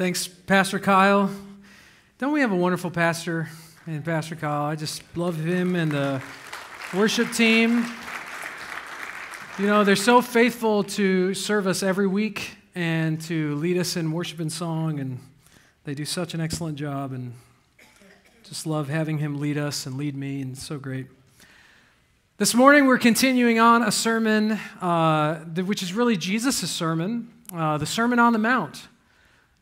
Thanks, Pastor Kyle. Don't we have a wonderful pastor and Pastor Kyle? I just love him and the worship team. You know, they're so faithful to serve us every week and to lead us in worship and song, and they do such an excellent job. And just love having him lead us and lead me, and so great. This morning, we're continuing on a sermon, uh, which is really Jesus' sermon, uh, the Sermon on the Mount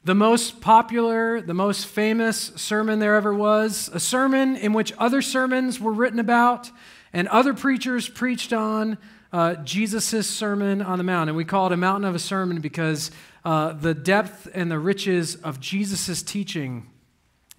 the most popular, the most famous sermon there ever was, a sermon in which other sermons were written about and other preachers preached on uh, Jesus' Sermon on the Mount. And we call it a mountain of a sermon because uh, the depth and the riches of Jesus' teaching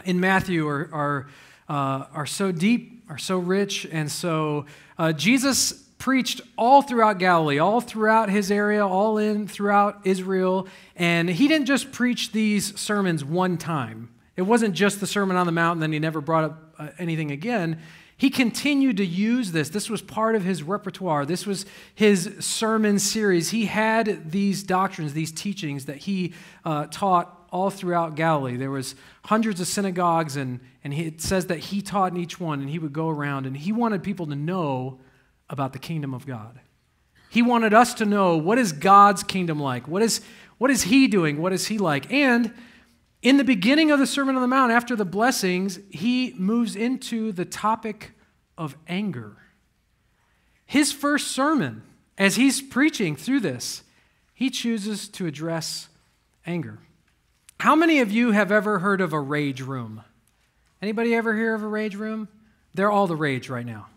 in Matthew are, are, uh, are so deep, are so rich. And so uh, Jesus preached all throughout Galilee, all throughout his area, all in throughout Israel. And he didn't just preach these sermons one time. It wasn't just the Sermon on the Mount, and then he never brought up uh, anything again. He continued to use this. This was part of his repertoire. This was his sermon series. He had these doctrines, these teachings that he uh, taught all throughout Galilee. There was hundreds of synagogues, and, and he, it says that he taught in each one, and he would go around, and he wanted people to know about the kingdom of God. He wanted us to know what is God's kingdom like? What is, what is He doing? What is He like? And in the beginning of the Sermon on the Mount, after the blessings, He moves into the topic of anger. His first sermon, as He's preaching through this, He chooses to address anger. How many of you have ever heard of a rage room? Anybody ever hear of a rage room? They're all the rage right now.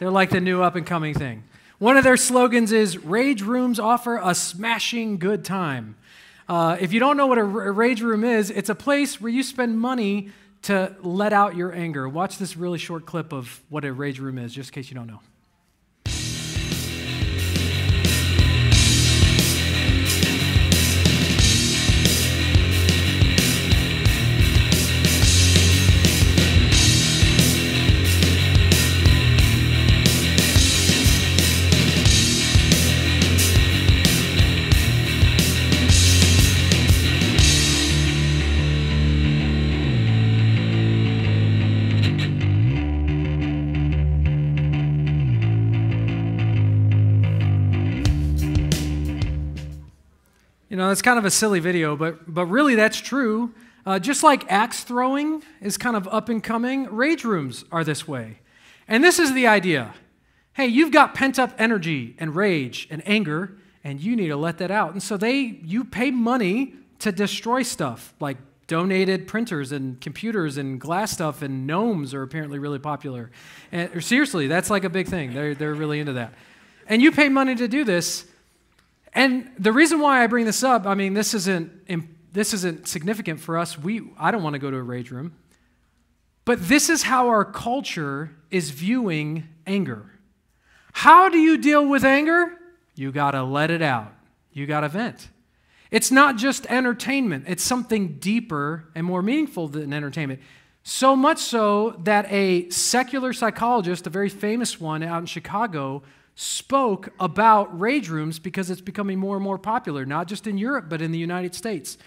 They're like the new up and coming thing. One of their slogans is Rage Rooms offer a smashing good time. Uh, if you don't know what a, a rage room is, it's a place where you spend money to let out your anger. Watch this really short clip of what a rage room is, just in case you don't know. It's kind of a silly video, but, but really that's true. Uh, just like axe throwing is kind of up and coming, rage rooms are this way. And this is the idea hey, you've got pent up energy and rage and anger, and you need to let that out. And so they, you pay money to destroy stuff like donated printers and computers and glass stuff and gnomes are apparently really popular. And, seriously, that's like a big thing. They're, they're really into that. And you pay money to do this, and the reason why I bring this up, I mean, this isn't, this isn't significant for us. We, I don't want to go to a rage room. But this is how our culture is viewing anger. How do you deal with anger? You got to let it out, you got to vent. It's not just entertainment, it's something deeper and more meaningful than entertainment. So much so that a secular psychologist, a very famous one out in Chicago, spoke about rage rooms because it's becoming more and more popular, not just in Europe, but in the United States.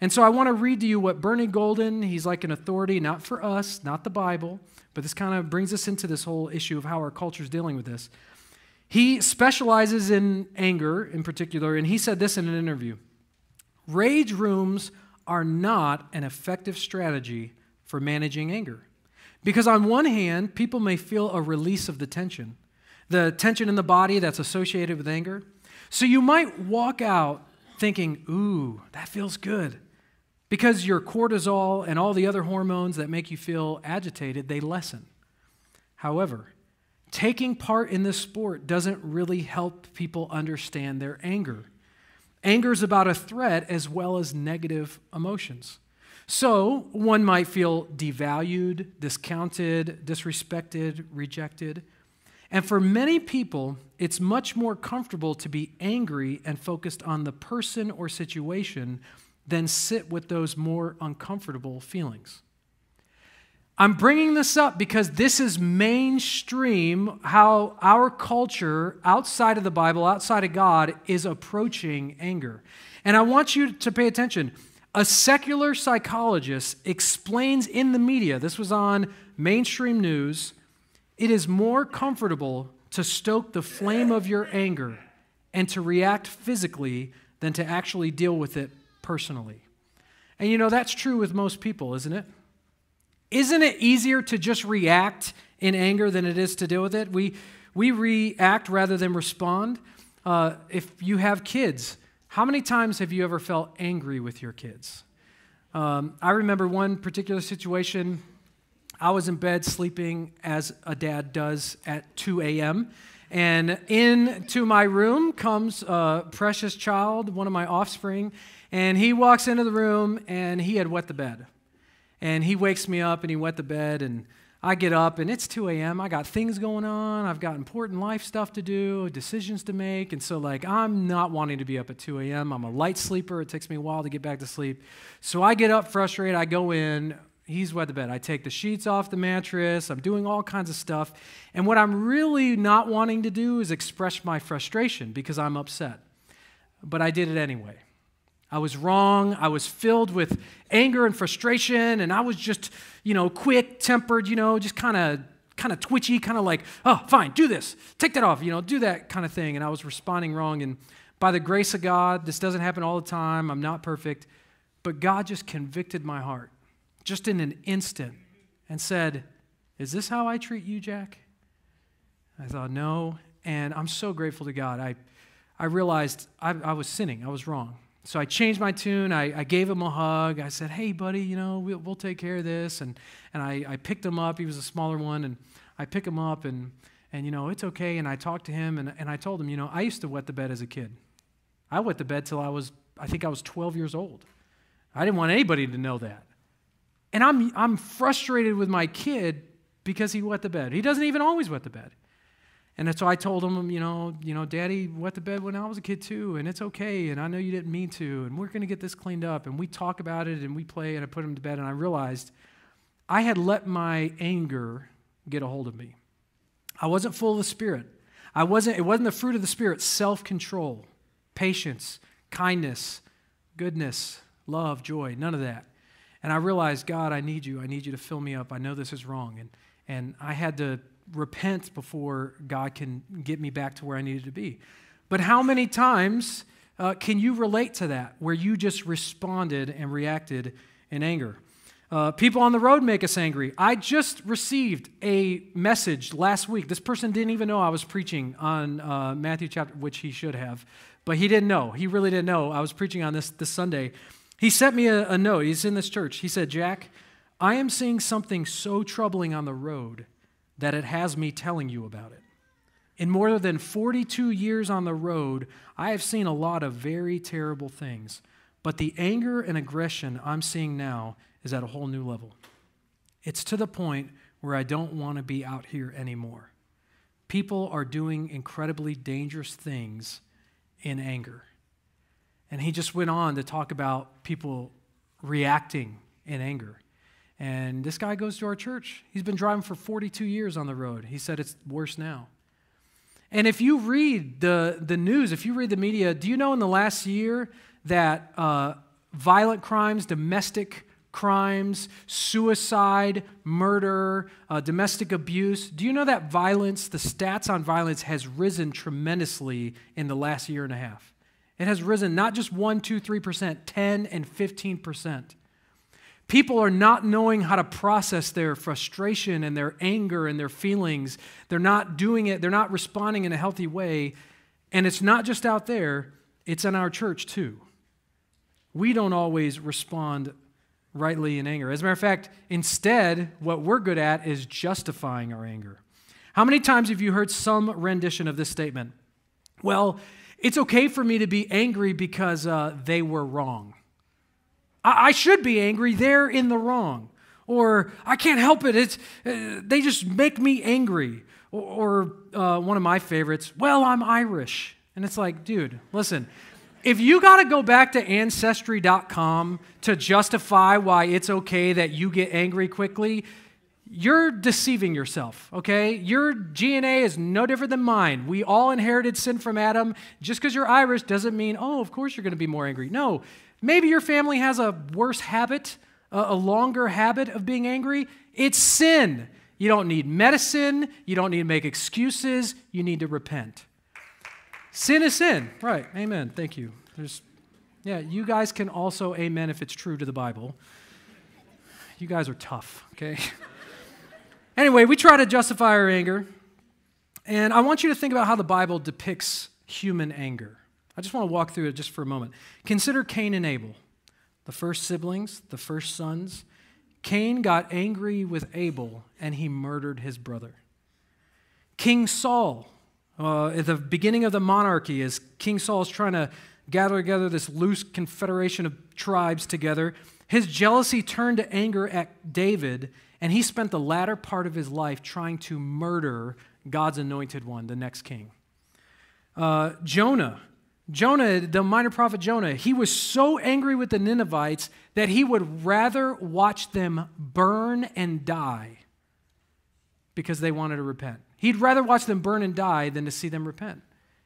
And so I want to read to you what Bernie Golden, he's like an authority, not for us, not the Bible, but this kind of brings us into this whole issue of how our culture is dealing with this. He specializes in anger in particular, and he said this in an interview Rage rooms are not an effective strategy for managing anger. Because on one hand, people may feel a release of the tension the tension in the body that's associated with anger. So you might walk out thinking, ooh, that feels good. Because your cortisol and all the other hormones that make you feel agitated, they lessen. However, taking part in this sport doesn't really help people understand their anger. Anger is about a threat as well as negative emotions. So one might feel devalued, discounted, disrespected, rejected. And for many people, it's much more comfortable to be angry and focused on the person or situation than sit with those more uncomfortable feelings. I'm bringing this up because this is mainstream how our culture outside of the Bible, outside of God, is approaching anger. And I want you to pay attention. A secular psychologist explains in the media, this was on mainstream news, it is more comfortable to stoke the flame of your anger and to react physically than to actually deal with it personally. And you know, that's true with most people, isn't it? Isn't it easier to just react in anger than it is to deal with it? We, we react rather than respond. Uh, if you have kids, how many times have you ever felt angry with your kids? Um, I remember one particular situation. I was in bed sleeping as a dad does at 2 a.m. And into my room comes a precious child, one of my offspring, and he walks into the room and he had wet the bed. And he wakes me up and he wet the bed and I get up and it's 2 a.m. I got things going on. I've got important life stuff to do, decisions to make. And so, like, I'm not wanting to be up at 2 a.m. I'm a light sleeper. It takes me a while to get back to sleep. So I get up frustrated. I go in. He's wet the bed. I take the sheets off the mattress. I'm doing all kinds of stuff. And what I'm really not wanting to do is express my frustration because I'm upset. But I did it anyway. I was wrong. I was filled with anger and frustration, and I was just, you know, quick tempered, you know, just kind of kind of twitchy, kind of like, oh, fine, do this, take that off, you know, do that kind of thing. And I was responding wrong. And by the grace of God, this doesn't happen all the time. I'm not perfect. But God just convicted my heart just in an instant and said, Is this how I treat you, Jack? I thought, No. And I'm so grateful to God. I, I realized I, I was sinning, I was wrong. So I changed my tune. I, I, gave him a hug. I said, hey, buddy, you know, we'll, we'll take care of this. And, and I, I, picked him up. He was a smaller one. And I pick him up, and, and you know, it's okay. And I talked to him, and, and I told him, you know, I used to wet the bed as a kid. I wet the bed till I was, I think I was 12 years old. I didn't want anybody to know that. And I'm, I'm frustrated with my kid because he wet the bed. He doesn't even always wet the bed. And so I told him, you know, you know, Daddy wet the bed when I was a kid too, and it's okay, and I know you didn't mean to, and we're going to get this cleaned up. And we talk about it, and we play, and I put him to bed, and I realized I had let my anger get a hold of me. I wasn't full of the Spirit. I wasn't. It wasn't the fruit of the Spirit: self-control, patience, kindness, goodness, love, joy. None of that. And I realized, God, I need you. I need you to fill me up. I know this is wrong, and and I had to repent before God can get me back to where I needed to be. But how many times uh, can you relate to that where you just responded and reacted in anger? Uh, people on the road make us angry. I just received a message last week. This person didn't even know I was preaching on uh, Matthew chapter, which he should have, but he didn't know. He really didn't know I was preaching on this this Sunday. He sent me a, a note. He's in this church. He said, Jack, I am seeing something so troubling on the road that it has me telling you about it. In more than 42 years on the road, I have seen a lot of very terrible things, but the anger and aggression I'm seeing now is at a whole new level. It's to the point where I don't want to be out here anymore. People are doing incredibly dangerous things in anger. And he just went on to talk about people reacting in anger. And this guy goes to our church. He's been driving for 42 years on the road. He said it's worse now. And if you read the, the news, if you read the media, do you know in the last year that uh, violent crimes, domestic crimes, suicide, murder, uh, domestic abuse, do you know that violence, the stats on violence, has risen tremendously in the last year and a half? It has risen not just 1, 2, 3%, 10 and 15%. People are not knowing how to process their frustration and their anger and their feelings. They're not doing it, they're not responding in a healthy way. And it's not just out there, it's in our church too. We don't always respond rightly in anger. As a matter of fact, instead, what we're good at is justifying our anger. How many times have you heard some rendition of this statement? Well, it's okay for me to be angry because uh, they were wrong. I, I should be angry. They're in the wrong. Or I can't help it. It's, uh, they just make me angry. Or, or uh, one of my favorites, well, I'm Irish. And it's like, dude, listen, if you got to go back to ancestry.com to justify why it's okay that you get angry quickly, you're deceiving yourself, okay? Your DNA is no different than mine. We all inherited sin from Adam. Just because you're Irish doesn't mean, oh, of course you're going to be more angry. No, Maybe your family has a worse habit, a longer habit of being angry. It's sin. You don't need medicine. You don't need to make excuses. You need to repent. Sin is sin. Right. Amen. Thank you. There's, yeah, you guys can also amen if it's true to the Bible. You guys are tough, okay? anyway, we try to justify our anger. And I want you to think about how the Bible depicts human anger. I just want to walk through it just for a moment. Consider Cain and Abel, the first siblings, the first sons. Cain got angry with Abel and he murdered his brother. King Saul, uh, at the beginning of the monarchy, as King Saul is trying to gather together this loose confederation of tribes together, his jealousy turned to anger at David, and he spent the latter part of his life trying to murder God's anointed one, the next king. Uh, Jonah, Jonah, the minor prophet Jonah, he was so angry with the Ninevites that he would rather watch them burn and die because they wanted to repent. He'd rather watch them burn and die than to see them repent.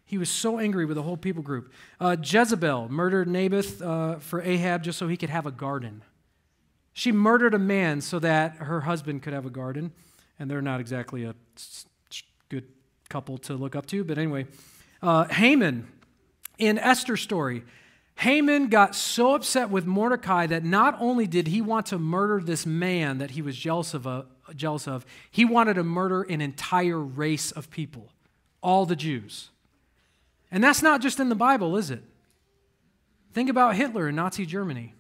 He was so angry with the whole people group. Uh, Jezebel murdered Naboth uh, for Ahab just so he could have a garden. She murdered a man so that her husband could have a garden, and they're not exactly a good couple to look up to, but anyway. Uh, Haman in Esther's story, Haman got so upset with Mordecai that not only did he want to murder this man that he was jealous of, uh, jealous of, he wanted to murder an entire race of people, all the Jews. And that's not just in the Bible, is it? Think about Hitler in Nazi Germany.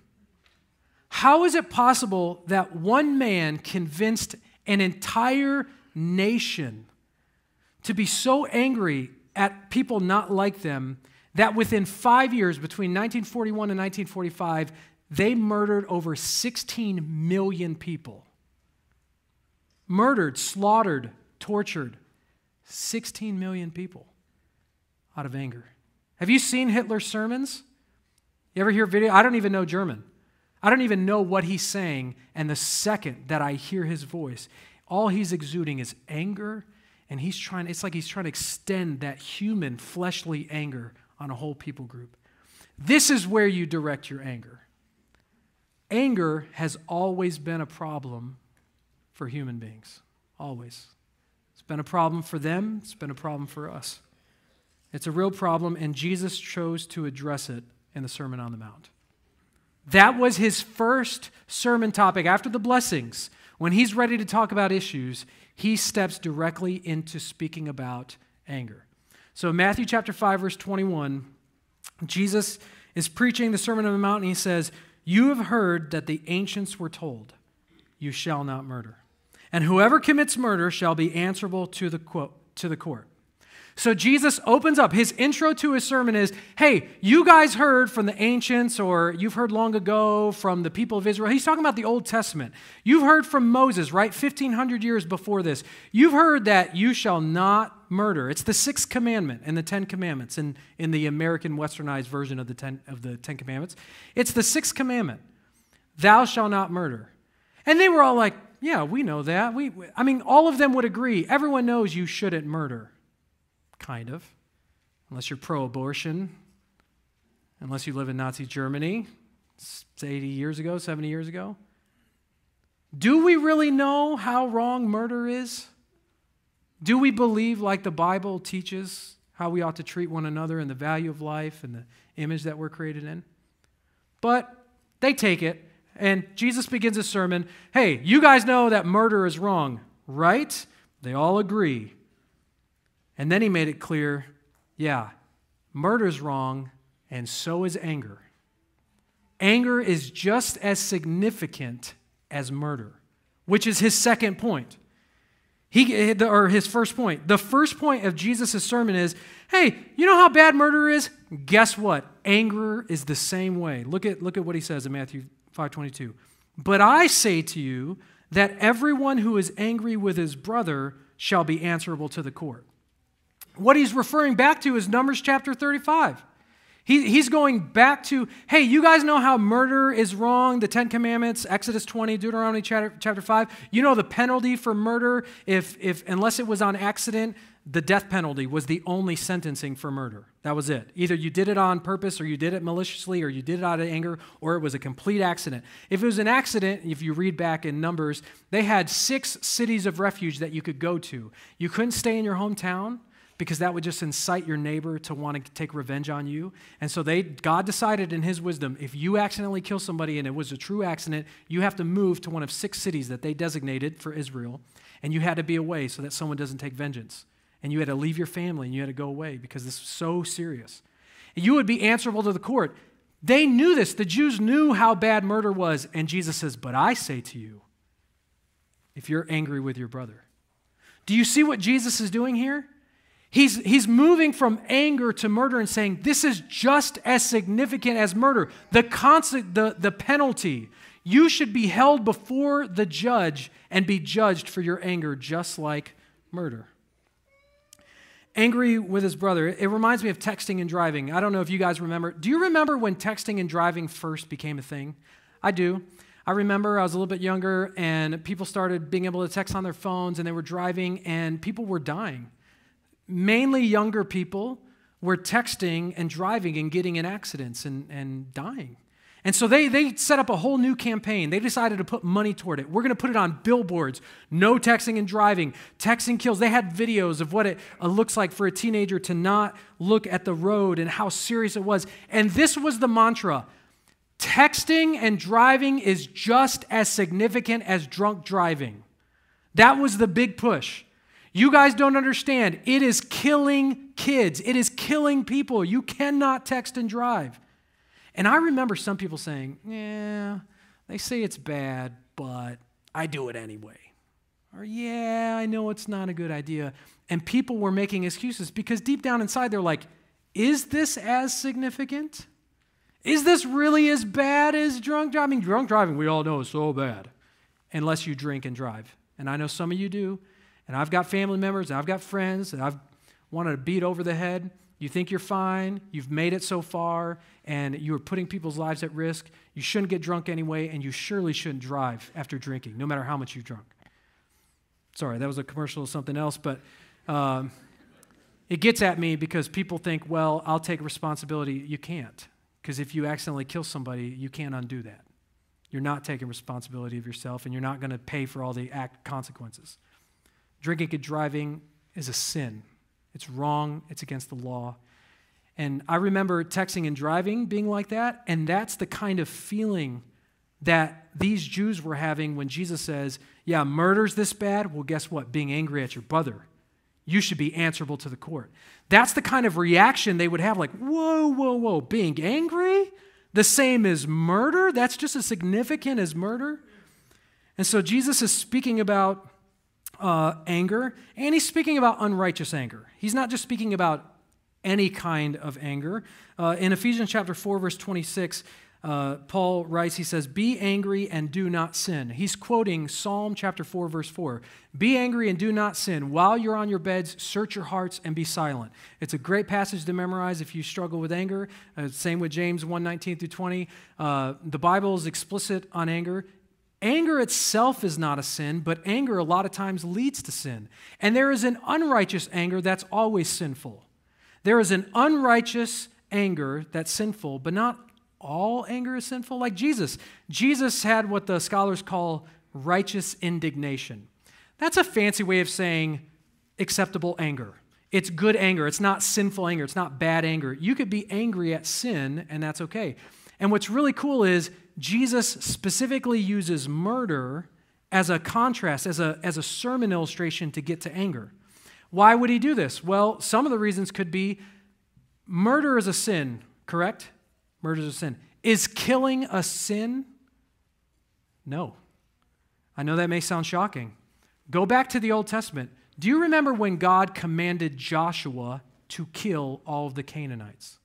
How is it possible that one man convinced an entire nation to be so angry at people not like them that within five years, between 1941 and 1945, they murdered over 16 million people. Murdered, slaughtered, tortured 16 million people out of anger. Have you seen Hitler's sermons? You ever hear video? I don't even know German. I don't even know what he's saying. And the second that I hear his voice, all he's exuding is anger. And he's trying, it's like he's trying to extend that human, fleshly anger on a whole people group. This is where you direct your anger. Anger has always been a problem for human beings. Always. It's been a problem for them, it's been a problem for us. It's a real problem, and Jesus chose to address it in the Sermon on the Mount. That was his first sermon topic after the blessings. When he's ready to talk about issues, he steps directly into speaking about anger. So, Matthew chapter 5, verse 21, Jesus is preaching the Sermon on the Mount, and he says, You have heard that the ancients were told, You shall not murder. And whoever commits murder shall be answerable to the, to the court. So Jesus opens up. His intro to his sermon is Hey, you guys heard from the ancients, or you've heard long ago from the people of Israel. He's talking about the Old Testament. You've heard from Moses, right? 1,500 years before this. You've heard that you shall not murder. It's the sixth commandment in the Ten Commandments, in, in the American westernized version of the, ten, of the Ten Commandments. It's the sixth commandment Thou shalt not murder. And they were all like, Yeah, we know that. We, I mean, all of them would agree. Everyone knows you shouldn't murder kind of, unless you're pro abortion, unless you live in Nazi Germany, it's 80 years ago, 70 years ago. Do we really know how wrong murder is? Do we believe, like the Bible teaches, how we ought to treat one another and the value of life and the image that we're created in? But they take it, and Jesus begins a sermon Hey, you guys know that murder is wrong, right? They all agree. And then he made it clear yeah, murder's wrong, and so is anger. Anger is just as significant as murder, which is his second point. He, or his first point. The first point of Jesus' sermon is hey, you know how bad murder is? Guess what? Anger is the same way. Look at, look at what he says in Matthew 5.22. But I say to you that everyone who is angry with his brother shall be answerable to the court. What he's referring back to is Numbers chapter 35. He, he's going back to, hey, you guys know how murder is wrong, the Ten Commandments, Exodus 20, Deuteronomy chapter, chapter 5. You know the penalty for murder, if, if unless it was on accident, the death penalty was the only sentencing for murder. That was it. Either you did it on purpose, or you did it maliciously, or you did it out of anger, or it was a complete accident. If it was an accident, if you read back in Numbers, they had six cities of refuge that you could go to. You couldn't stay in your hometown because that would just incite your neighbor to want to take revenge on you. And so they God decided in his wisdom if you accidentally kill somebody and it was a true accident, you have to move to one of six cities that they designated for Israel, and you had to be away so that someone doesn't take vengeance. And you had to leave your family and you had to go away because this was so serious. And you would be answerable to the court. They knew this. The Jews knew how bad murder was, and Jesus says, "But I say to you, if you're angry with your brother." Do you see what Jesus is doing here? He's, he's moving from anger to murder and saying, This is just as significant as murder. The, constant, the, the penalty. You should be held before the judge and be judged for your anger, just like murder. Angry with his brother. It reminds me of texting and driving. I don't know if you guys remember. Do you remember when texting and driving first became a thing? I do. I remember I was a little bit younger and people started being able to text on their phones and they were driving and people were dying mainly younger people were texting and driving and getting in accidents and, and dying. And so they, they set up a whole new campaign. They decided to put money toward it. We're going to put it on billboards. No texting and driving. Texting kills. They had videos of what it uh, looks like for a teenager to not look at the road and how serious it was. And this was the mantra texting and driving is just as significant as drunk driving. That was the big push. You guys don't understand. It is killing kids, it is killing people. You cannot text and drive. And I remember some people saying, Yeah, they say it's bad, but I do it anyway. Or, yeah, I know it's not a good idea. And people were making excuses because deep down inside they're like, Is this as significant? Is this really as bad as drunk driving? I mean, Drunk driving, we all know, is so bad, unless you drink and drive. And I know some of you do. And I've got family members, and I've got friends that I've wanted to beat over the head. You think you're fine, you've made it so far, and you're putting people's lives at risk. You shouldn't get drunk anyway, and you surely shouldn't drive after drinking, no matter how much you've drunk. Sorry, that was a commercial of something else, but um, it gets at me because people think, well, I'll take responsibility. You can't, because if you accidentally kill somebody, you can't undo that. You're not taking responsibility of yourself, and you're not going to pay for all the consequences. Drinking and driving is a sin. It's wrong, it's against the law. And I remember texting and driving being like that, and that's the kind of feeling that these Jews were having when Jesus says, Yeah, murder's this bad. Well, guess what? Being angry at your brother. You should be answerable to the court. That's the kind of reaction they would have like, Whoa, whoa, whoa, being angry? The same as murder? That's just as significant as murder? And so Jesus is speaking about uh, anger, and he's speaking about unrighteous anger. He's not just speaking about any kind of anger. Uh, in Ephesians chapter 4, verse 26, uh, Paul writes, he says, Be angry and do not sin. He's quoting Psalm chapter 4, verse 4. Be angry and do not sin. While you're on your beds, search your hearts and be silent. It's a great passage to memorize if you struggle with anger. Uh, same with James 1 19 through 20. Uh, the Bible is explicit on anger. Anger itself is not a sin, but anger a lot of times leads to sin. And there is an unrighteous anger that's always sinful. There is an unrighteous anger that's sinful, but not all anger is sinful. Like Jesus. Jesus had what the scholars call righteous indignation. That's a fancy way of saying acceptable anger. It's good anger. It's not sinful anger. It's not bad anger. You could be angry at sin, and that's okay. And what's really cool is Jesus specifically uses murder as a contrast, as a, as a sermon illustration to get to anger. Why would he do this? Well, some of the reasons could be murder is a sin, correct? Murder is a sin. Is killing a sin? No. I know that may sound shocking. Go back to the Old Testament. Do you remember when God commanded Joshua to kill all of the Canaanites?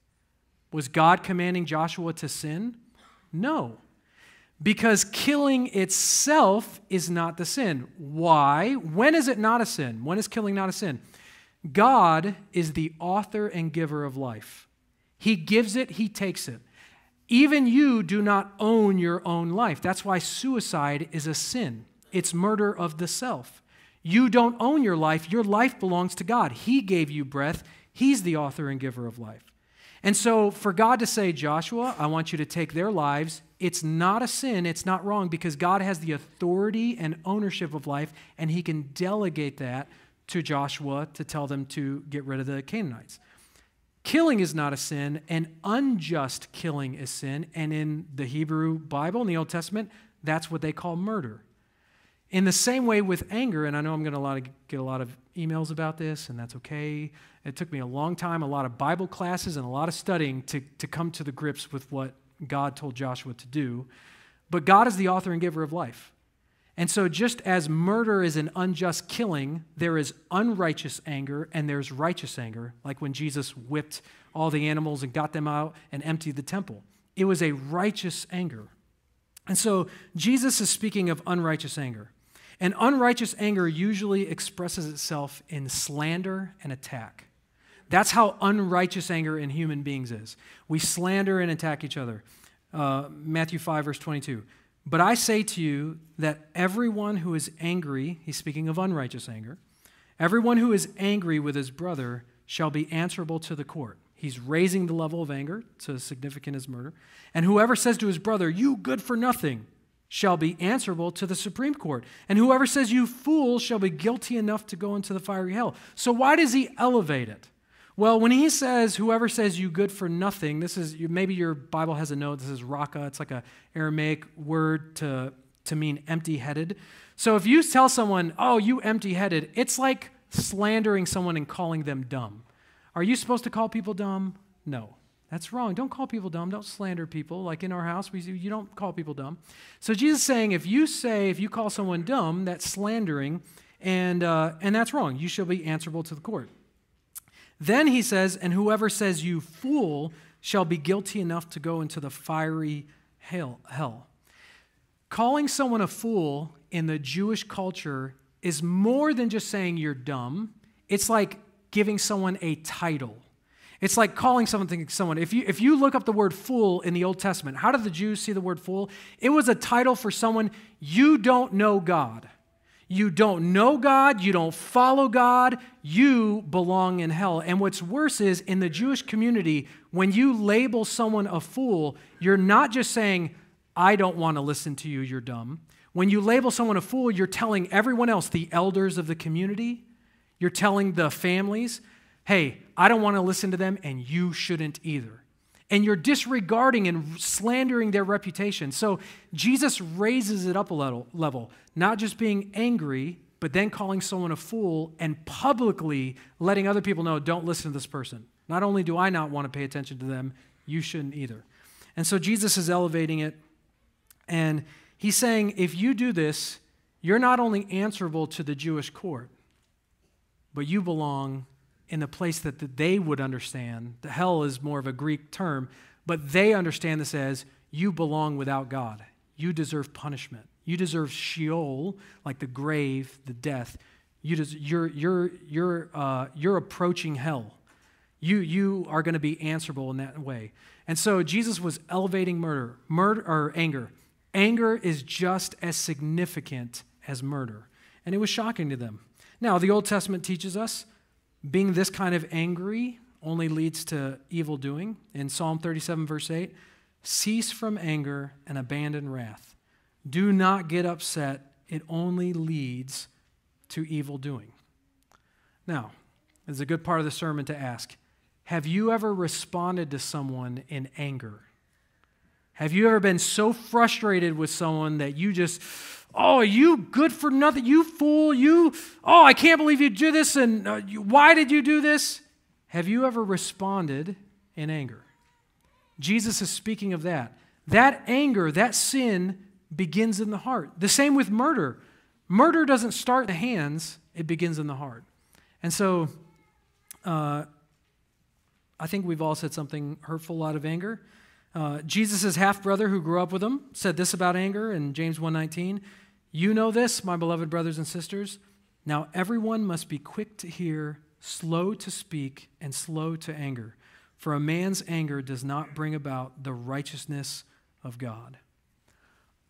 Was God commanding Joshua to sin? No. Because killing itself is not the sin. Why? When is it not a sin? When is killing not a sin? God is the author and giver of life. He gives it, He takes it. Even you do not own your own life. That's why suicide is a sin, it's murder of the self. You don't own your life, your life belongs to God. He gave you breath, He's the author and giver of life. And so, for God to say, Joshua, I want you to take their lives, it's not a sin, it's not wrong, because God has the authority and ownership of life, and He can delegate that to Joshua to tell them to get rid of the Canaanites. Killing is not a sin, and unjust killing is sin. And in the Hebrew Bible, in the Old Testament, that's what they call murder. In the same way with anger, and I know I'm going to get a lot of emails about this, and that's okay. It took me a long time, a lot of Bible classes, and a lot of studying to, to come to the grips with what God told Joshua to do. But God is the author and giver of life. And so, just as murder is an unjust killing, there is unrighteous anger and there's righteous anger, like when Jesus whipped all the animals and got them out and emptied the temple. It was a righteous anger. And so, Jesus is speaking of unrighteous anger. And unrighteous anger usually expresses itself in slander and attack. That's how unrighteous anger in human beings is. We slander and attack each other. Uh, Matthew 5, verse 22. But I say to you that everyone who is angry, he's speaking of unrighteous anger, everyone who is angry with his brother shall be answerable to the court. He's raising the level of anger to significant as murder. And whoever says to his brother, You good for nothing, shall be answerable to the Supreme Court. And whoever says, You fool, shall be guilty enough to go into the fiery hell. So why does he elevate it? Well, when he says, whoever says you good for nothing, this is, maybe your Bible has a note, this is raka, it's like a Aramaic word to, to mean empty headed. So if you tell someone, oh, you empty headed, it's like slandering someone and calling them dumb. Are you supposed to call people dumb? No. That's wrong. Don't call people dumb. Don't slander people. Like in our house, we you don't call people dumb. So Jesus is saying, if you say, if you call someone dumb, that's slandering, and uh, and that's wrong. You shall be answerable to the court. Then he says, And whoever says you fool shall be guilty enough to go into the fiery hell. hell. Calling someone a fool in the Jewish culture is more than just saying you're dumb. It's like giving someone a title. It's like calling something someone. If you if you look up the word fool in the Old Testament, how did the Jews see the word fool? It was a title for someone you don't know God you don't know God, you don't follow God, you belong in hell. And what's worse is in the Jewish community, when you label someone a fool, you're not just saying, I don't want to listen to you, you're dumb. When you label someone a fool, you're telling everyone else, the elders of the community, you're telling the families, hey, I don't want to listen to them, and you shouldn't either and you're disregarding and slandering their reputation. So Jesus raises it up a level, not just being angry, but then calling someone a fool and publicly letting other people know, don't listen to this person. Not only do I not want to pay attention to them, you shouldn't either. And so Jesus is elevating it, and he's saying, if you do this, you're not only answerable to the Jewish court, but you belong in a place that they would understand. The hell is more of a Greek term, but they understand this as you belong without God. You deserve punishment. You deserve Sheol, like the grave, the death. You des- you're, you're, you're, uh, you're approaching hell. You, you are going to be answerable in that way. And so Jesus was elevating murder, murder or anger. Anger is just as significant as murder. And it was shocking to them. Now, the Old Testament teaches us being this kind of angry only leads to evil doing. In Psalm 37, verse 8, cease from anger and abandon wrath. Do not get upset, it only leads to evil doing. Now, it's a good part of the sermon to ask Have you ever responded to someone in anger? Have you ever been so frustrated with someone that you just Oh, you good for nothing? You fool. You, oh, I can't believe you do this. And uh, you, why did you do this? Have you ever responded in anger? Jesus is speaking of that. That anger, that sin begins in the heart. The same with murder. Murder doesn't start in the hands, it begins in the heart. And so, uh, I think we've all said something hurtful out of anger. Uh, Jesus' half brother, who grew up with him, said this about anger in James 1:19. You know this, my beloved brothers and sisters. Now everyone must be quick to hear, slow to speak, and slow to anger. for a man's anger does not bring about the righteousness of God.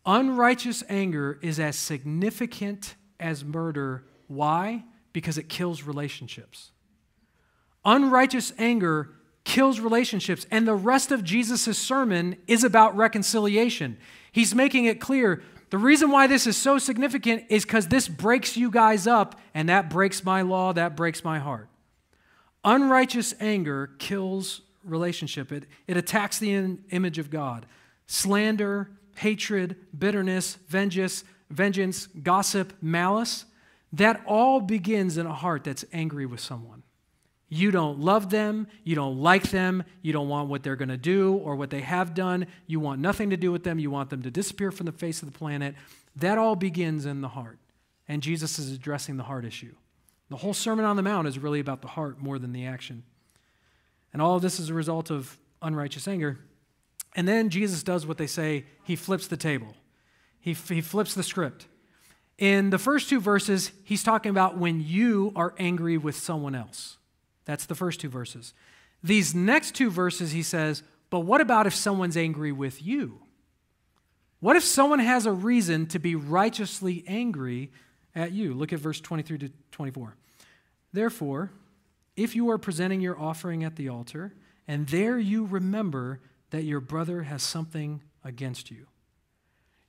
Unrighteous anger is as significant as murder. Why? Because it kills relationships. Unrighteous anger kills relationships. And the rest of Jesus' sermon is about reconciliation. He's making it clear the reason why this is so significant is because this breaks you guys up, and that breaks my law, that breaks my heart. Unrighteous anger kills relationship, it, it attacks the in, image of God. Slander, hatred, bitterness, vengeance, vengeance, gossip, malice, that all begins in a heart that's angry with someone. You don't love them, you don't like them, you don't want what they're going to do or what they have done, you want nothing to do with them, you want them to disappear from the face of the planet. That all begins in the heart. And Jesus is addressing the heart issue. The whole Sermon on the Mount is really about the heart more than the action. And all of this is a result of unrighteous anger. And then Jesus does what they say he flips the table, he, he flips the script. In the first two verses, he's talking about when you are angry with someone else. That's the first two verses. These next two verses, he says, but what about if someone's angry with you? What if someone has a reason to be righteously angry at you? Look at verse 23 to 24. Therefore, if you are presenting your offering at the altar, and there you remember that your brother has something against you,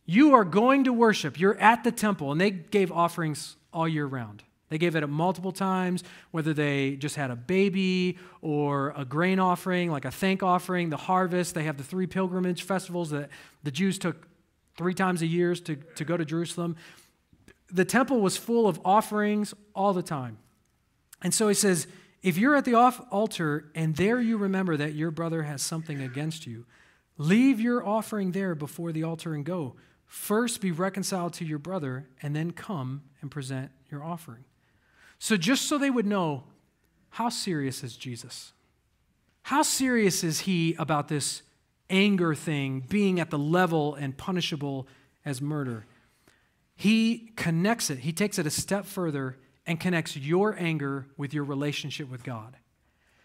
you are going to worship. You're at the temple, and they gave offerings all year round. They gave it at multiple times, whether they just had a baby or a grain offering, like a thank offering, the harvest. They have the three pilgrimage festivals that the Jews took three times a year to, to go to Jerusalem. The temple was full of offerings all the time. And so he says, if you're at the altar and there you remember that your brother has something against you, leave your offering there before the altar and go. First be reconciled to your brother, and then come and present your offering. So, just so they would know, how serious is Jesus? How serious is he about this anger thing being at the level and punishable as murder? He connects it, he takes it a step further and connects your anger with your relationship with God.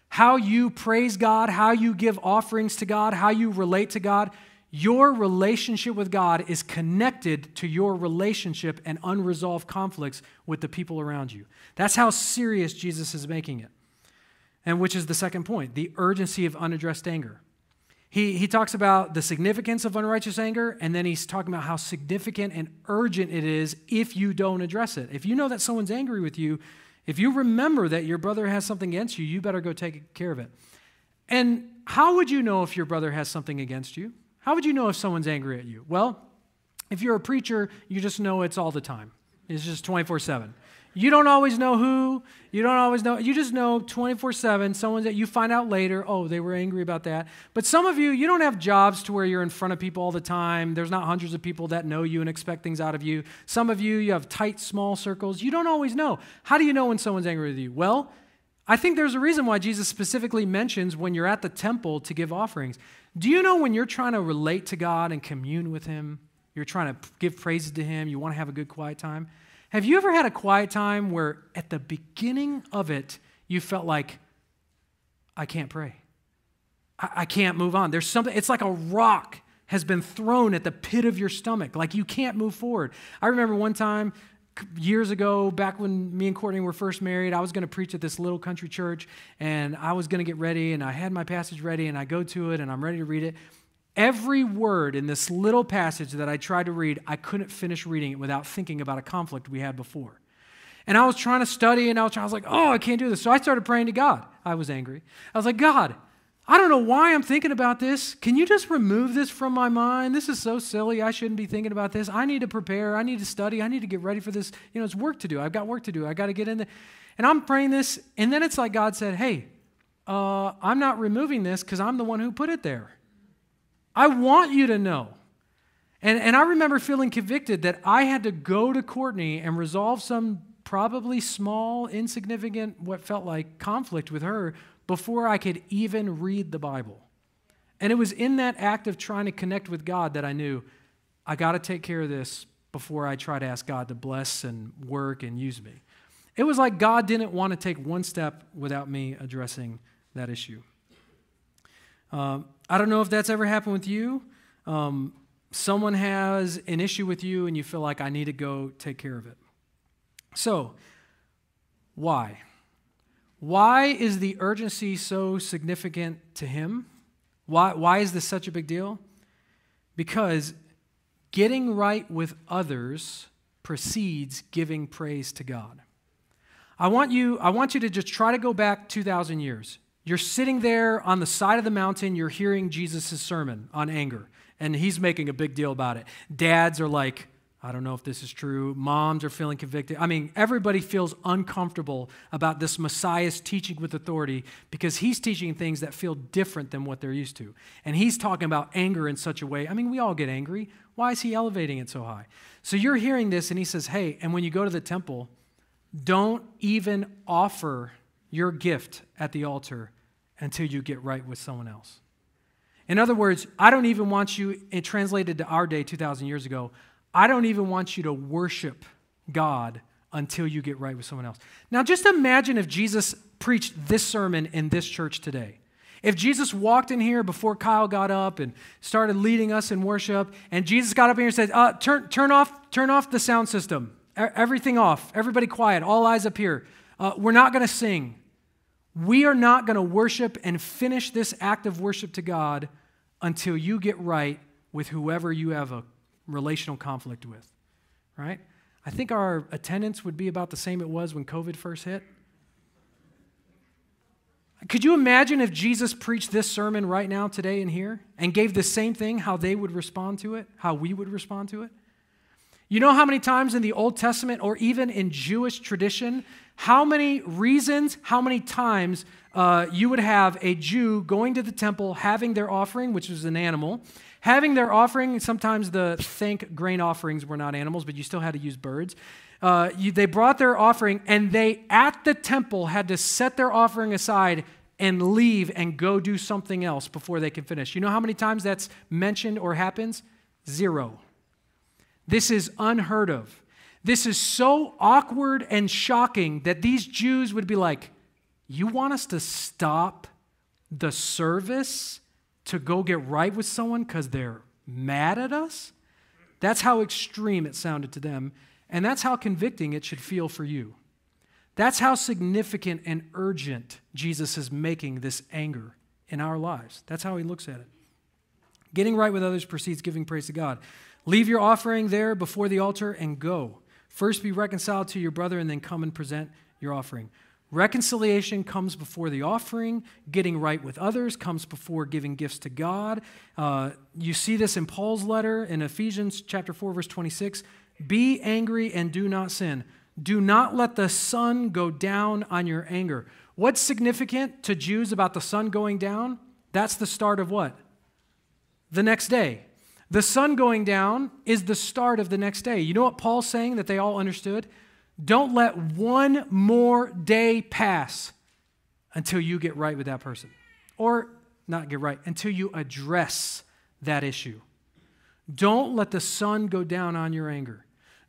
How you praise God, how you give offerings to God, how you relate to God your relationship with God is connected to your relationship and unresolved conflicts with the people around you. That's how serious Jesus is making it. And which is the second point the urgency of unaddressed anger. He, he talks about the significance of unrighteous anger, and then he's talking about how significant and urgent it is if you don't address it. If you know that someone's angry with you, if you remember that your brother has something against you, you better go take care of it. And how would you know if your brother has something against you? How would you know if someone's angry at you? Well, if you're a preacher, you just know it's all the time. It's just 24 7. You don't always know who, you don't always know, you just know 24 7, someone that you find out later, oh, they were angry about that. But some of you, you don't have jobs to where you're in front of people all the time. There's not hundreds of people that know you and expect things out of you. Some of you, you have tight, small circles. You don't always know. How do you know when someone's angry with you? Well, I think there's a reason why Jesus specifically mentions when you're at the temple to give offerings. Do you know when you're trying to relate to God and commune with Him, you're trying to give praises to Him, you want to have a good quiet time? Have you ever had a quiet time where at the beginning of it, you felt like, I can't pray? I, I can't move on. There's something, it's like a rock has been thrown at the pit of your stomach. Like you can't move forward. I remember one time years ago, back when me and Courtney were first married, I was going to preach at this little country church, and I was going to get ready, and I had my passage ready, and I go to it, and I'm ready to read it. Every word in this little passage that I tried to read, I couldn't finish reading it without thinking about a conflict we had before. And I was trying to study, and I was, trying, I was like, oh, I can't do this. So I started praying to God. I was angry. I was like, God, I don't know why I'm thinking about this. Can you just remove this from my mind? This is so silly. I shouldn't be thinking about this. I need to prepare. I need to study. I need to get ready for this. You know, it's work to do. I've got work to do. I got to get in there. And I'm praying this, and then it's like God said, Hey, uh, I'm not removing this because I'm the one who put it there. I want you to know. And, and I remember feeling convicted that I had to go to Courtney and resolve some probably small, insignificant, what felt like conflict with her before I could even read the Bible. And it was in that act of trying to connect with God that I knew I got to take care of this before I try to ask God to bless and work and use me. It was like God didn't want to take one step without me addressing that issue. Uh, I don't know if that's ever happened with you. Um, someone has an issue with you and you feel like I need to go take care of it. So, why? Why is the urgency so significant to him? Why, why is this such a big deal? Because getting right with others precedes giving praise to God. I want you, I want you to just try to go back 2,000 years. You're sitting there on the side of the mountain, you're hearing Jesus' sermon on anger and he's making a big deal about it. Dads are like, I don't know if this is true. Moms are feeling convicted. I mean, everybody feels uncomfortable about this Messiah's teaching with authority because he's teaching things that feel different than what they're used to. And he's talking about anger in such a way. I mean, we all get angry. Why is he elevating it so high? So you're hearing this, and he says, Hey, and when you go to the temple, don't even offer your gift at the altar until you get right with someone else. In other words, I don't even want you, it translated to our day 2,000 years ago, I don't even want you to worship God until you get right with someone else. Now, just imagine if Jesus preached this sermon in this church today. If Jesus walked in here before Kyle got up and started leading us in worship, and Jesus got up here and said, uh, turn, turn, off, turn off the sound system, everything off, everybody quiet, all eyes up here. Uh, we're not going to sing. We are not going to worship and finish this act of worship to God until you get right with whoever you have a relational conflict with, right? I think our attendance would be about the same it was when COVID first hit. Could you imagine if Jesus preached this sermon right now, today, and here, and gave the same thing, how they would respond to it, how we would respond to it? You know how many times in the Old Testament or even in Jewish tradition, how many reasons, how many times uh, you would have a Jew going to the temple, having their offering, which was an animal, having their offering. Sometimes the thank grain offerings were not animals, but you still had to use birds. Uh, you, they brought their offering, and they at the temple had to set their offering aside and leave and go do something else before they can finish. You know how many times that's mentioned or happens? Zero. This is unheard of. This is so awkward and shocking that these Jews would be like, You want us to stop the service to go get right with someone because they're mad at us? That's how extreme it sounded to them. And that's how convicting it should feel for you. That's how significant and urgent Jesus is making this anger in our lives. That's how he looks at it. Getting right with others precedes giving praise to God. Leave your offering there before the altar and go. First be reconciled to your brother and then come and present your offering. Reconciliation comes before the offering. Getting right with others comes before giving gifts to God. Uh, you see this in Paul's letter in Ephesians chapter 4, verse 26. Be angry and do not sin. Do not let the sun go down on your anger. What's significant to Jews about the sun going down? That's the start of what? The next day. The sun going down is the start of the next day. You know what Paul's saying that they all understood? Don't let one more day pass until you get right with that person. Or not get right, until you address that issue. Don't let the sun go down on your anger.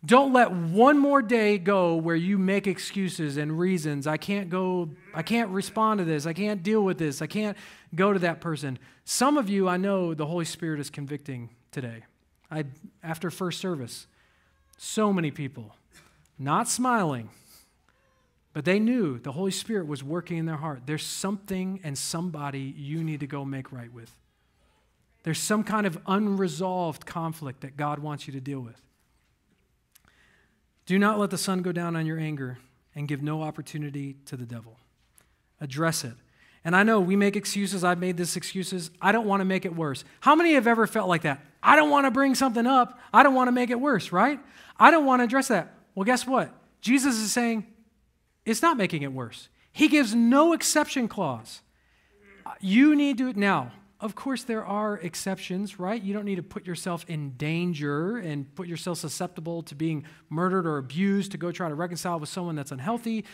Don't let one more day go where you make excuses and reasons. I can't go, I can't respond to this. I can't deal with this. I can't go to that person. Some of you, I know the Holy Spirit is convicting today. I, after first service, so many people not smiling, but they knew the Holy Spirit was working in their heart. There's something and somebody you need to go make right with. There's some kind of unresolved conflict that God wants you to deal with. Do not let the sun go down on your anger and give no opportunity to the devil. Address it. And I know we make excuses. I've made this excuses. I don't want to make it worse. How many have ever felt like that? I don't want to bring something up. I don't want to make it worse, right? I don't want to address that. Well, guess what? Jesus is saying it's not making it worse. He gives no exception clause. You need to, now, of course, there are exceptions, right? You don't need to put yourself in danger and put yourself susceptible to being murdered or abused to go try to reconcile with someone that's unhealthy.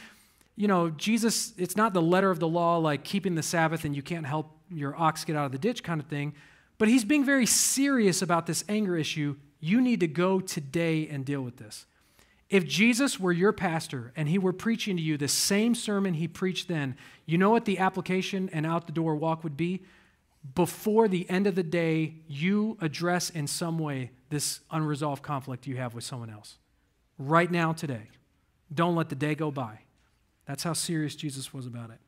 You know, Jesus, it's not the letter of the law like keeping the Sabbath and you can't help your ox get out of the ditch kind of thing. But he's being very serious about this anger issue. You need to go today and deal with this. If Jesus were your pastor and he were preaching to you the same sermon he preached then, you know what the application and out the door walk would be? before the end of the day, you address in some way this unresolved conflict you have with someone else. Right now, today. Don't let the day go by. That's how serious Jesus was about it.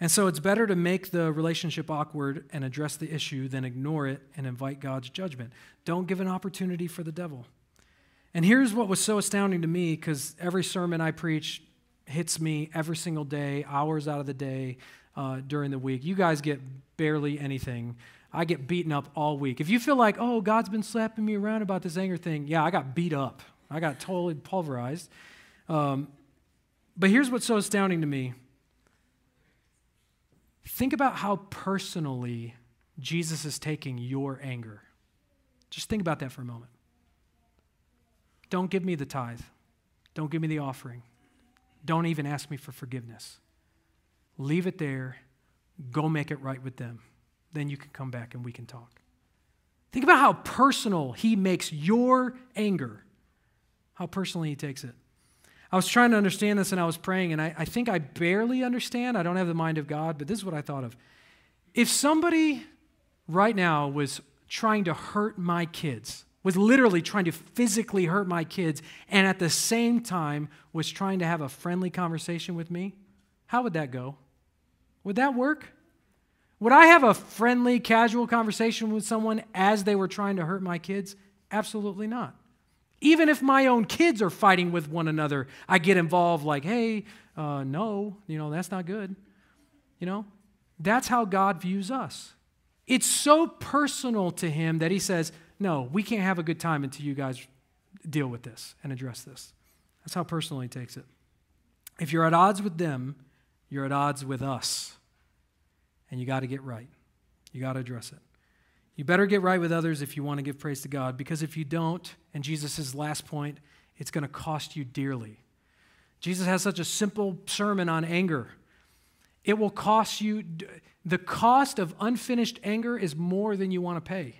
And so it's better to make the relationship awkward and address the issue than ignore it and invite God's judgment. Don't give an opportunity for the devil. And here's what was so astounding to me because every sermon I preach hits me every single day, hours out of the day uh, during the week. You guys get barely anything. I get beaten up all week. If you feel like, oh, God's been slapping me around about this anger thing, yeah, I got beat up. I got totally pulverized. Um, but here's what's so astounding to me Think about how personally Jesus is taking your anger. Just think about that for a moment. Don't give me the tithe. Don't give me the offering. Don't even ask me for forgiveness. Leave it there. Go make it right with them. Then you can come back and we can talk. Think about how personal he makes your anger, how personally he takes it. I was trying to understand this and I was praying, and I, I think I barely understand. I don't have the mind of God, but this is what I thought of. If somebody right now was trying to hurt my kids, was literally trying to physically hurt my kids, and at the same time was trying to have a friendly conversation with me, how would that go? Would that work? Would I have a friendly, casual conversation with someone as they were trying to hurt my kids? Absolutely not. Even if my own kids are fighting with one another, I get involved like, hey, uh, no, you know, that's not good. You know, that's how God views us. It's so personal to him that he says, no, we can't have a good time until you guys deal with this and address this. That's how personal he takes it. If you're at odds with them, you're at odds with us. And you got to get right. You got to address it. You better get right with others if you want to give praise to God, because if you don't, and Jesus' last point, it's going to cost you dearly. Jesus has such a simple sermon on anger. It will cost you, the cost of unfinished anger is more than you want to pay.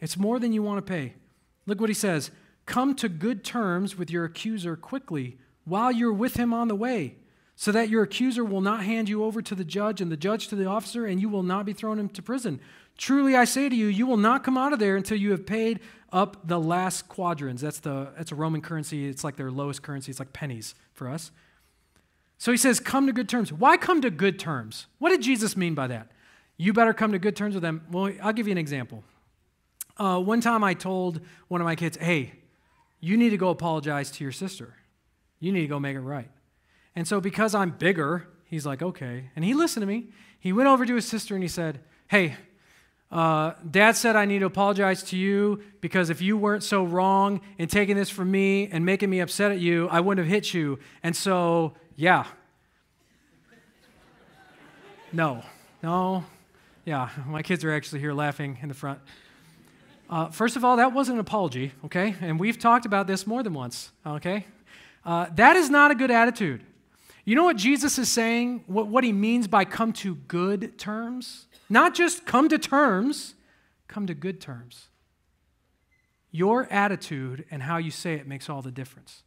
It's more than you want to pay. Look what he says Come to good terms with your accuser quickly while you're with him on the way, so that your accuser will not hand you over to the judge and the judge to the officer, and you will not be thrown into prison. Truly I say to you, you will not come out of there until you have paid up the last quadrans. That's, the, that's a Roman currency. It's like their lowest currency. It's like pennies for us. So he says, come to good terms. Why come to good terms? What did Jesus mean by that? You better come to good terms with them. Well, I'll give you an example. Uh, one time I told one of my kids, hey, you need to go apologize to your sister. You need to go make it right. And so because I'm bigger, he's like, okay. And he listened to me. He went over to his sister and he said, hey, uh, Dad said I need to apologize to you because if you weren't so wrong in taking this from me and making me upset at you, I wouldn't have hit you. And so, yeah. No, no, yeah, my kids are actually here laughing in the front. Uh, first of all, that wasn't an apology, okay? And we've talked about this more than once, okay? Uh, that is not a good attitude. You know what Jesus is saying? What, what he means by come to good terms? Not just come to terms, come to good terms. Your attitude and how you say it makes all the difference.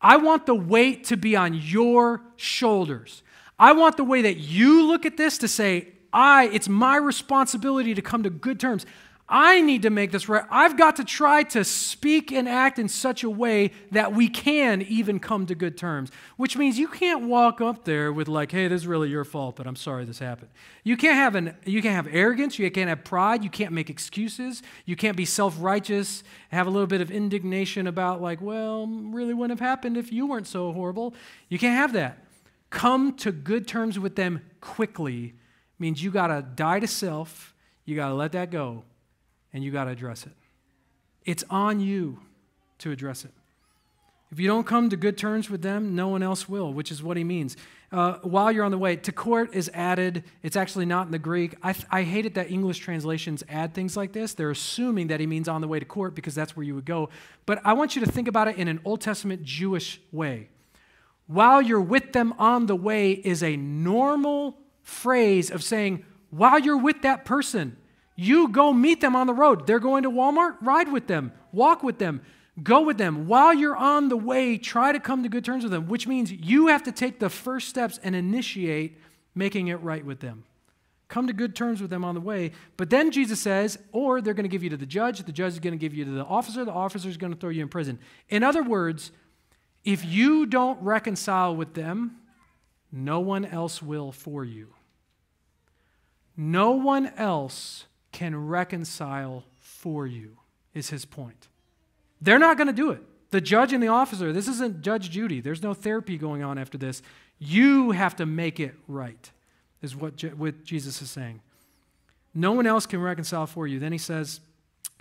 I want the weight to be on your shoulders. I want the way that you look at this to say, I, it's my responsibility to come to good terms. I need to make this right. I've got to try to speak and act in such a way that we can even come to good terms, which means you can't walk up there with like, "Hey, this is really your fault, but I'm sorry this happened." You can't have an you can't have arrogance, you can't have pride, you can't make excuses, you can't be self-righteous, have a little bit of indignation about like, "Well, really wouldn't have happened if you weren't so horrible." You can't have that. Come to good terms with them quickly means you got to die to self, you got to let that go and you got to address it. It's on you to address it. If you don't come to good terms with them, no one else will, which is what he means. Uh, while you're on the way, to court is added. It's actually not in the Greek. I, I hate it that English translations add things like this. They're assuming that he means on the way to court because that's where you would go. But I want you to think about it in an Old Testament Jewish way. While you're with them on the way is a normal phrase of saying, while you're with that person, you go meet them on the road. They're going to Walmart, ride with them, walk with them, go with them. While you're on the way, try to come to good terms with them, which means you have to take the first steps and initiate making it right with them. Come to good terms with them on the way. But then Jesus says, or they're going to give you to the judge, the judge is going to give you to the officer, the officer is going to throw you in prison. In other words, if you don't reconcile with them, no one else will for you. No one else can reconcile for you, is his point. They're not going to do it. The judge and the officer, this isn't Judge Judy. There's no therapy going on after this. You have to make it right is what, what Jesus is saying. No one else can reconcile for you. Then he says,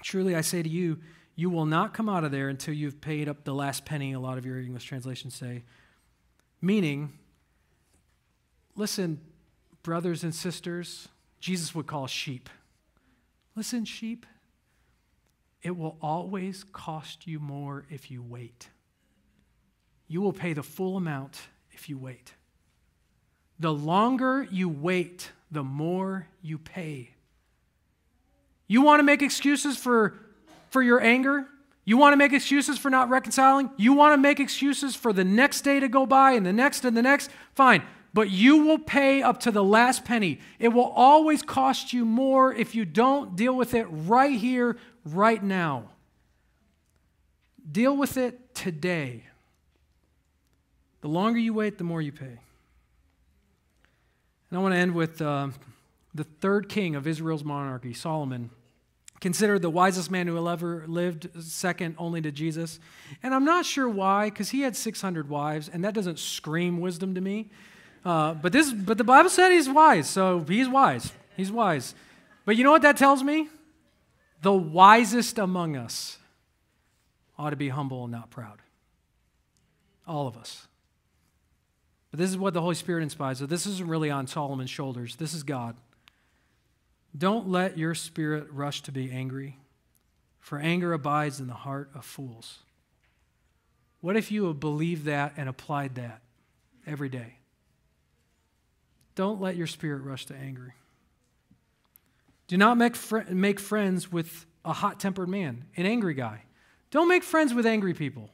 Truly I say to you, you will not come out of there until you've paid up the last penny, a lot of your English translations say. Meaning, listen, brothers and sisters, Jesus would call sheep. Listen, sheep, it will always cost you more if you wait. You will pay the full amount if you wait. The longer you wait, the more you pay. You want to make excuses for, for your anger? You want to make excuses for not reconciling? You want to make excuses for the next day to go by and the next and the next? Fine. But you will pay up to the last penny. It will always cost you more if you don't deal with it right here, right now. Deal with it today. The longer you wait, the more you pay. And I want to end with uh, the third king of Israel's monarchy, Solomon, considered the wisest man who ever lived, second only to Jesus. And I'm not sure why, because he had 600 wives, and that doesn't scream wisdom to me. Uh, but this, but the Bible said he's wise, so he's wise. He's wise. But you know what that tells me? The wisest among us ought to be humble and not proud. All of us. But this is what the Holy Spirit inspires. So this isn't really on Solomon's shoulders. This is God. Don't let your spirit rush to be angry, for anger abides in the heart of fools. What if you have believed that and applied that every day? Don't let your spirit rush to anger. Do not make, fr- make friends with a hot tempered man, an angry guy. Don't make friends with angry people.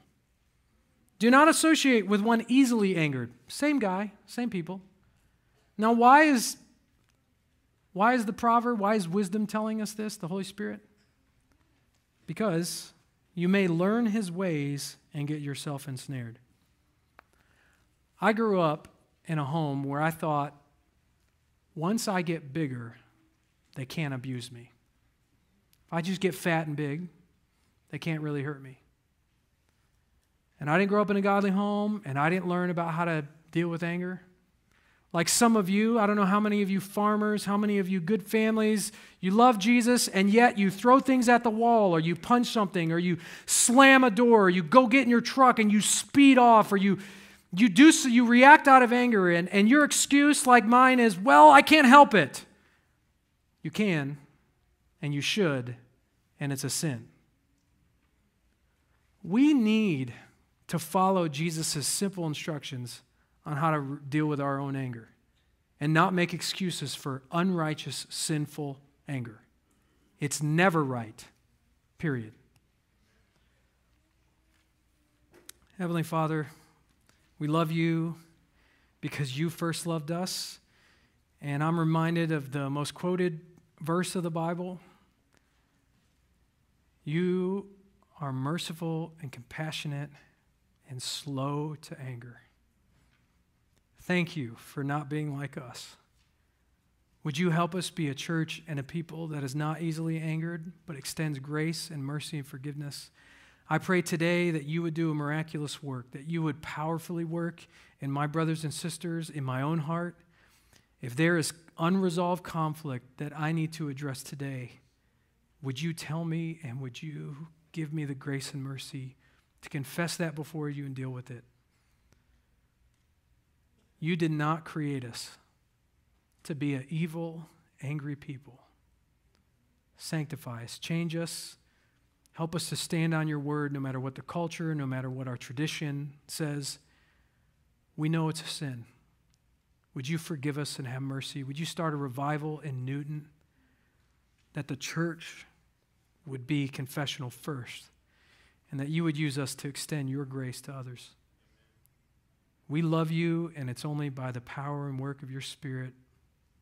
Do not associate with one easily angered. Same guy, same people. Now, why is, why is the proverb, why is wisdom telling us this, the Holy Spirit? Because you may learn his ways and get yourself ensnared. I grew up in a home where I thought, once I get bigger, they can't abuse me. If I just get fat and big, they can't really hurt me. And I didn't grow up in a godly home, and I didn't learn about how to deal with anger. Like some of you, I don't know how many of you farmers, how many of you good families, you love Jesus, and yet you throw things at the wall, or you punch something, or you slam a door, or you go get in your truck and you speed off, or you you do so you react out of anger, and, and your excuse, like mine, is, well, I can't help it. You can, and you should, and it's a sin. We need to follow Jesus' simple instructions on how to deal with our own anger and not make excuses for unrighteous, sinful anger. It's never right, period. Heavenly Father, we love you because you first loved us. And I'm reminded of the most quoted verse of the Bible. You are merciful and compassionate and slow to anger. Thank you for not being like us. Would you help us be a church and a people that is not easily angered, but extends grace and mercy and forgiveness? I pray today that you would do a miraculous work, that you would powerfully work in my brothers and sisters, in my own heart. If there is unresolved conflict that I need to address today, would you tell me and would you give me the grace and mercy to confess that before you and deal with it. You did not create us to be an evil, angry people. Sanctify us, change us, help us to stand on your word no matter what the culture, no matter what our tradition says. We know it's a sin. Would you forgive us and have mercy? Would you start a revival in Newton that the church would be confessional first? and that you would use us to extend your grace to others. We love you, and it's only by the power and work of your Spirit,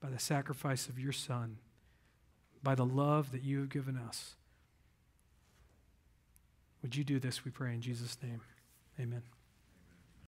by the sacrifice of your Son, by the love that you have given us. Would you do this, we pray, in Jesus' name? Amen.